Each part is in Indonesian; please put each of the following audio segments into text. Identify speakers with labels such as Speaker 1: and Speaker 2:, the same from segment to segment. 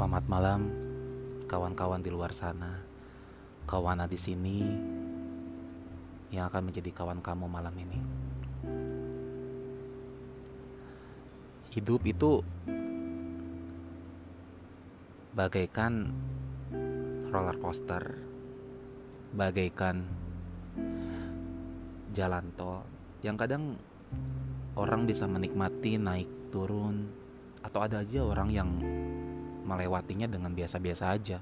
Speaker 1: Selamat malam, kawan-kawan di luar sana. Kawana di sini yang akan menjadi kawan kamu malam ini. Hidup itu bagaikan roller coaster, bagaikan jalan tol yang kadang orang bisa menikmati naik turun atau ada aja orang yang melewatinya dengan biasa-biasa aja.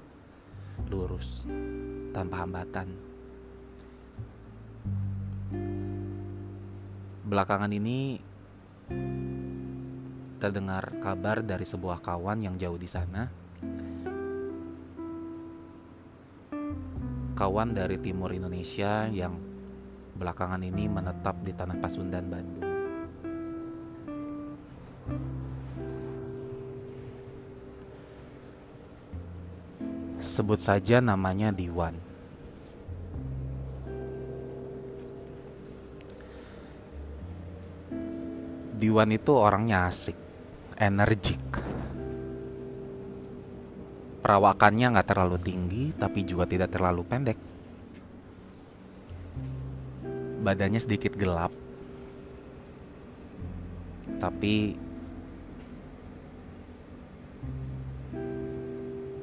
Speaker 1: Lurus tanpa hambatan. Belakangan ini terdengar kabar dari sebuah kawan yang jauh di sana. Kawan dari timur Indonesia yang belakangan ini menetap di tanah Pasundan Bandung Sebut saja namanya Diwan. Diwan itu orangnya asik, energik. Perawakannya nggak terlalu tinggi, tapi juga tidak terlalu pendek. Badannya sedikit gelap, tapi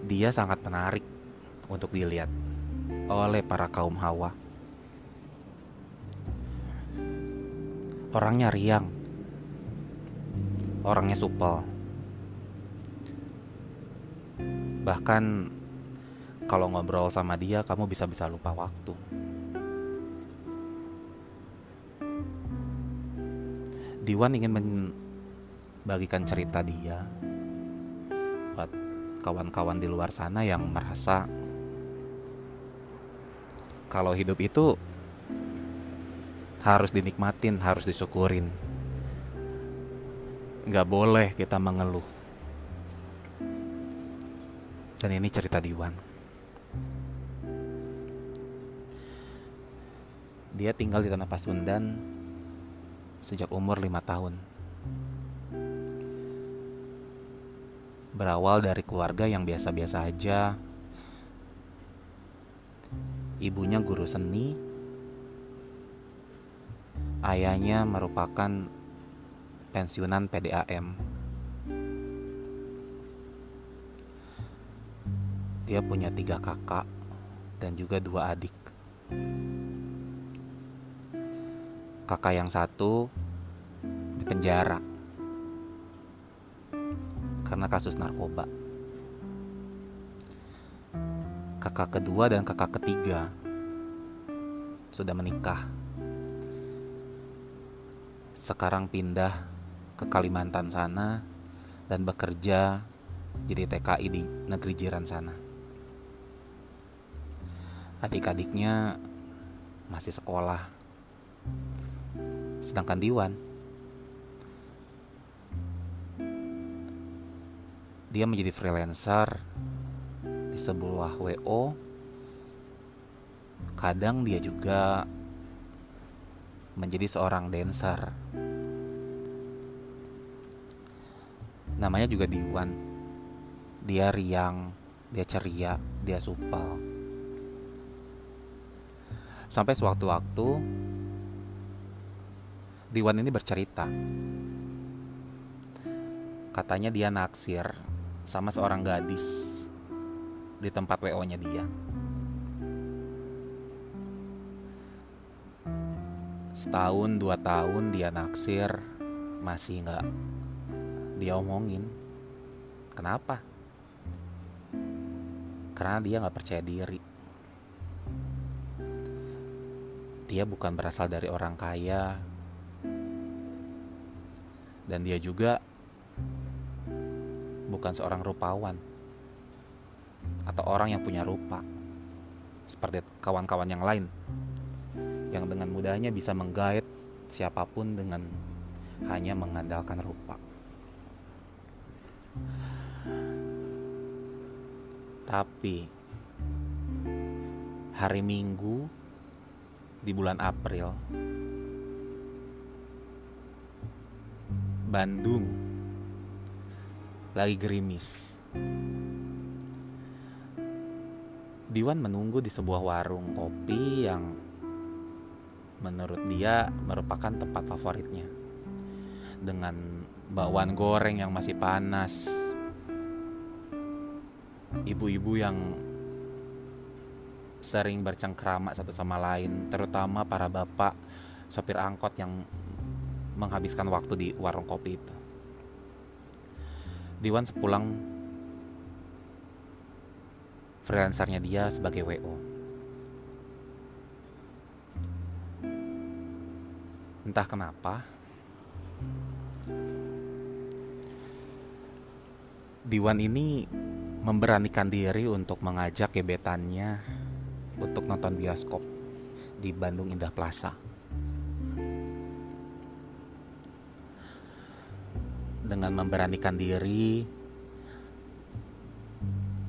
Speaker 1: dia sangat menarik untuk dilihat oleh para kaum hawa. Orangnya riang, orangnya supel. Bahkan kalau ngobrol sama dia, kamu bisa-bisa lupa waktu. Diwan ingin membagikan cerita dia kawan-kawan di luar sana yang merasa kalau hidup itu harus dinikmatin, harus disyukurin. Gak boleh kita mengeluh. Dan ini cerita Diwan. Dia tinggal di Tanah Pasundan sejak umur lima tahun. Berawal dari keluarga yang biasa-biasa aja. Ibunya guru seni, ayahnya merupakan pensiunan PDAM. Dia punya tiga kakak dan juga dua adik. Kakak yang satu di penjara karena kasus narkoba. Kakak kedua dan kakak ketiga sudah menikah. Sekarang pindah ke Kalimantan sana dan bekerja jadi TKI di negeri jiran sana. Adik-adiknya masih sekolah. Sedangkan Diwan dia menjadi freelancer di sebuah WO. Kadang dia juga menjadi seorang dancer. Namanya juga Diwan. Dia riang, dia ceria, dia supel. Sampai suatu waktu Diwan ini bercerita. Katanya dia naksir sama seorang gadis di tempat WO-nya dia. Setahun dua tahun dia naksir masih nggak dia omongin. Kenapa? Karena dia nggak percaya diri. Dia bukan berasal dari orang kaya, dan dia juga bukan seorang rupawan atau orang yang punya rupa seperti kawan-kawan yang lain yang dengan mudahnya bisa menggait siapa pun dengan hanya mengandalkan rupa. Tapi hari Minggu di bulan April Bandung lagi gerimis Diwan menunggu di sebuah warung kopi yang menurut dia merupakan tempat favoritnya. Dengan bakwan goreng yang masih panas. Ibu-ibu yang sering bercengkrama satu sama lain, terutama para bapak sopir angkot yang menghabiskan waktu di warung kopi itu. Diwan sepulang freelancernya dia sebagai WO. Entah kenapa, Diwan ini memberanikan diri untuk mengajak gebetannya untuk nonton bioskop di Bandung Indah Plaza. Dengan memberanikan diri,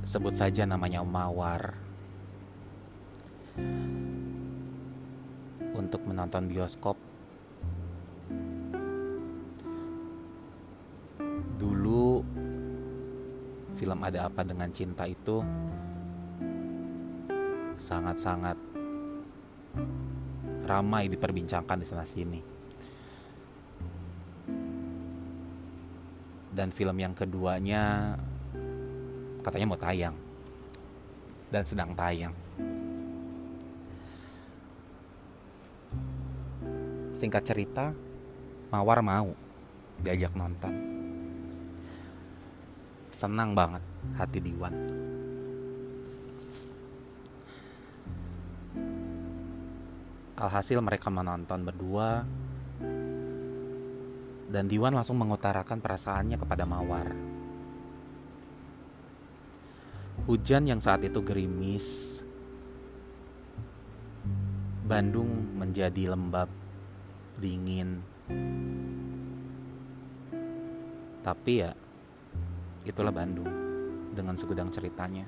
Speaker 1: sebut saja namanya Mawar. Untuk menonton bioskop. Dulu film ada apa dengan cinta itu sangat-sangat ramai diperbincangkan di sana sini dan film yang keduanya katanya mau tayang dan sedang tayang. Singkat cerita, Mawar mau diajak nonton. Senang banget hati Diwan. Alhasil mereka menonton berdua dan Diwan langsung mengutarakan perasaannya kepada Mawar. Hujan yang saat itu gerimis, Bandung menjadi lembab, dingin. Tapi ya, itulah Bandung dengan segudang ceritanya.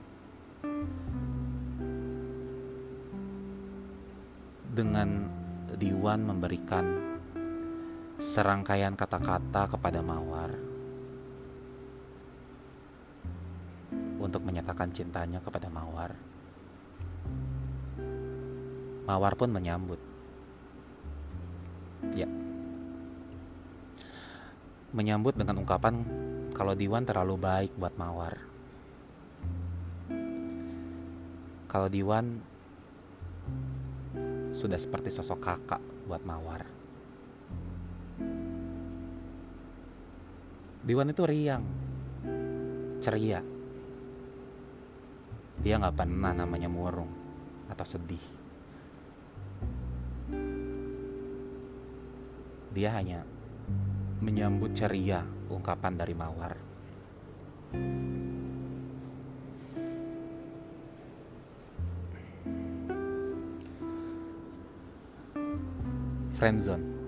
Speaker 1: Dengan Diwan memberikan serangkaian kata-kata kepada Mawar untuk menyatakan cintanya kepada Mawar. Mawar pun menyambut. Ya. Menyambut dengan ungkapan kalau Diwan terlalu baik buat Mawar. Kalau Diwan sudah seperti sosok kakak buat Mawar. Diwan itu riang, ceria, dia nggak pernah namanya murung atau sedih. Dia hanya menyambut ceria ungkapan dari mawar. Friendzone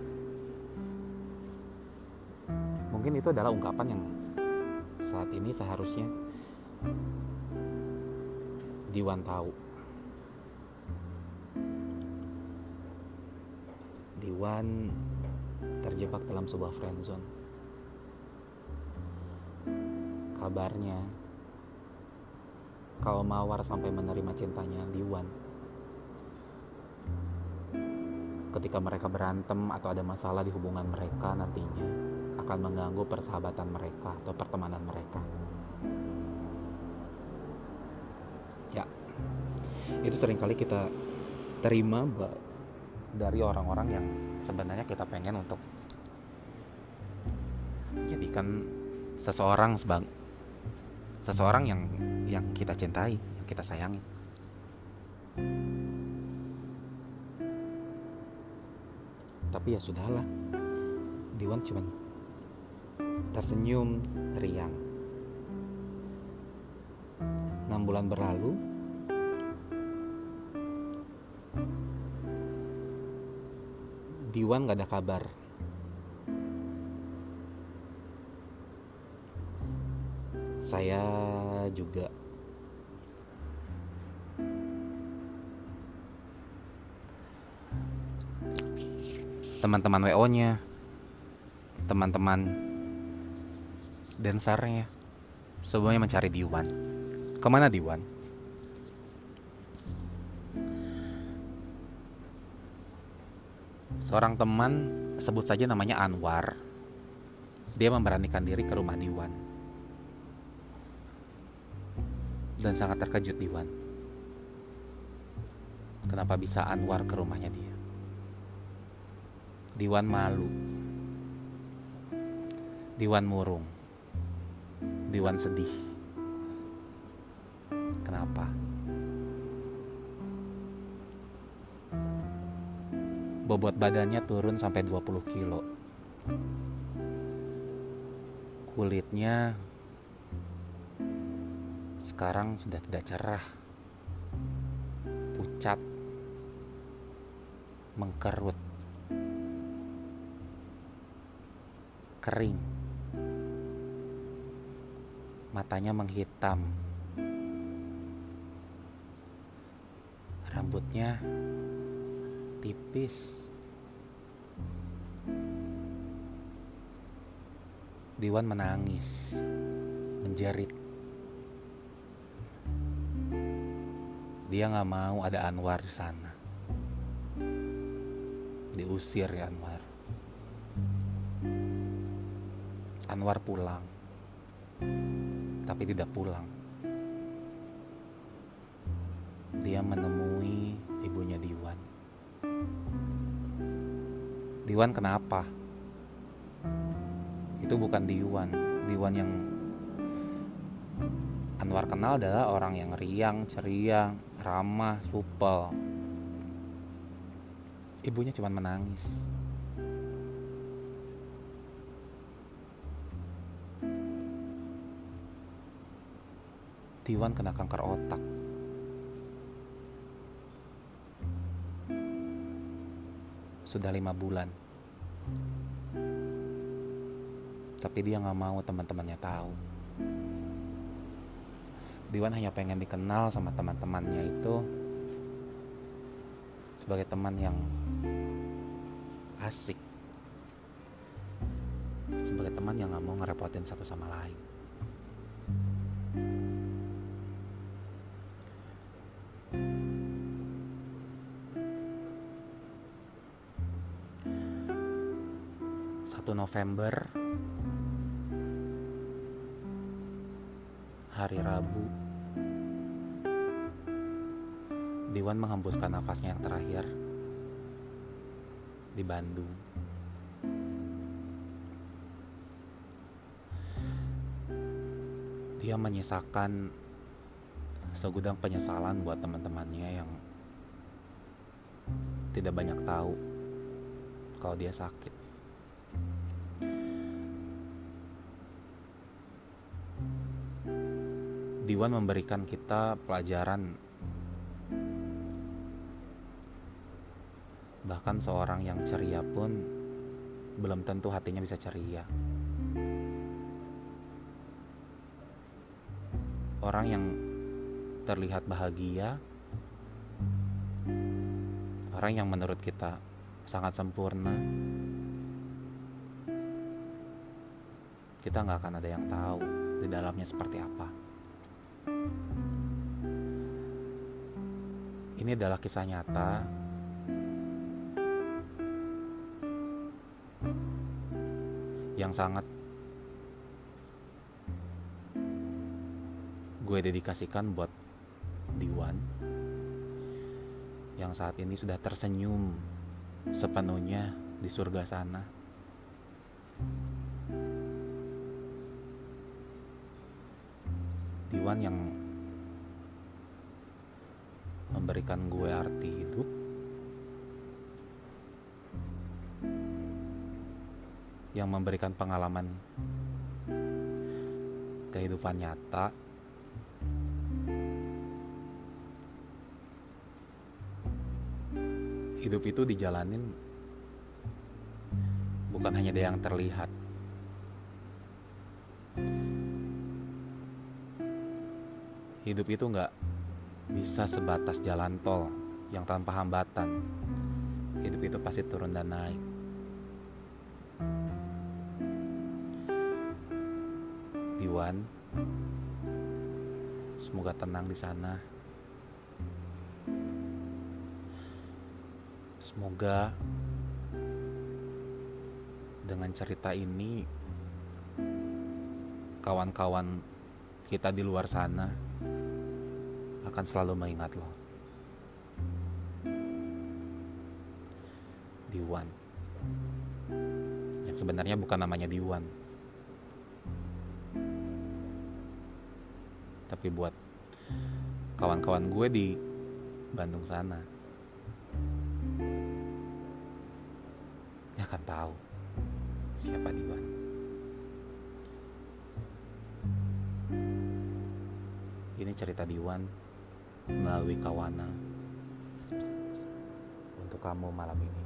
Speaker 1: mungkin itu adalah ungkapan yang saat ini seharusnya Diwan tahu. Diwan terjebak dalam sebuah friendzone. Kabarnya, kalau Mawar sampai menerima cintanya Diwan, ketika mereka berantem atau ada masalah di hubungan mereka nantinya akan mengganggu persahabatan mereka atau pertemanan mereka. itu sering kali kita terima dari orang-orang yang sebenarnya kita pengen untuk jadikan seseorang sebang seseorang yang yang kita cintai, yang kita sayangi. Tapi ya sudahlah. Diwan cuman tersenyum riang. Enam bulan berlalu, Diwan gak ada kabar. Saya juga teman-teman WO-nya, teman-teman dancernya semuanya mencari Diwan. Ke mana Diwan? Seorang teman sebut saja namanya Anwar. Dia memberanikan diri ke rumah Diwan. Dan sangat terkejut Diwan. Kenapa bisa Anwar ke rumahnya dia? Diwan malu. Diwan murung. Diwan sedih. Kenapa? bobot badannya turun sampai 20 kilo. Kulitnya sekarang sudah tidak cerah, pucat, mengkerut, kering, matanya menghitam, rambutnya tipis. Diwan menangis, menjerit. Dia nggak mau ada Anwar di sana. Diusir ya Anwar. Anwar pulang, tapi tidak pulang. Dia menemui ibunya Diwan. Diwan kenapa? Itu bukan Diwan. Diwan yang Anwar kenal adalah orang yang riang, ceria, ramah, supel. Ibunya cuma menangis. Diwan kena kanker otak. sudah lima bulan. Tapi dia nggak mau teman-temannya tahu. Diwan hanya pengen dikenal sama teman-temannya itu sebagai teman yang asik. Sebagai teman yang nggak mau ngerepotin satu sama lain 1 November hari Rabu Diwan menghembuskan nafasnya yang terakhir di Bandung dia menyisakan segudang penyesalan buat teman-temannya yang tidak banyak tahu kalau dia sakit. Diwan memberikan kita pelajaran bahkan seorang yang ceria pun belum tentu hatinya bisa ceria. Orang yang terlihat bahagia, orang yang menurut kita sangat sempurna, kita nggak akan ada yang tahu di dalamnya seperti apa. Ini adalah kisah nyata yang sangat gue dedikasikan buat Diwan yang saat ini sudah tersenyum sepenuhnya di surga sana. Diwan yang memberikan gue arti hidup yang memberikan pengalaman kehidupan nyata? Hidup itu dijalanin bukan hanya dari yang terlihat. Hidup itu nggak bisa sebatas jalan tol yang tanpa hambatan. Hidup itu pasti turun dan naik. Diwan, semoga tenang di sana. Semoga dengan cerita ini kawan-kawan kita di luar sana akan selalu mengingat lo. Diwan. Yang sebenarnya bukan namanya Diwan. Tapi buat kawan-kawan gue di Bandung sana. Ya akan tahu siapa Diwan. Ini cerita Diwan melalui Kawana untuk kamu malam ini.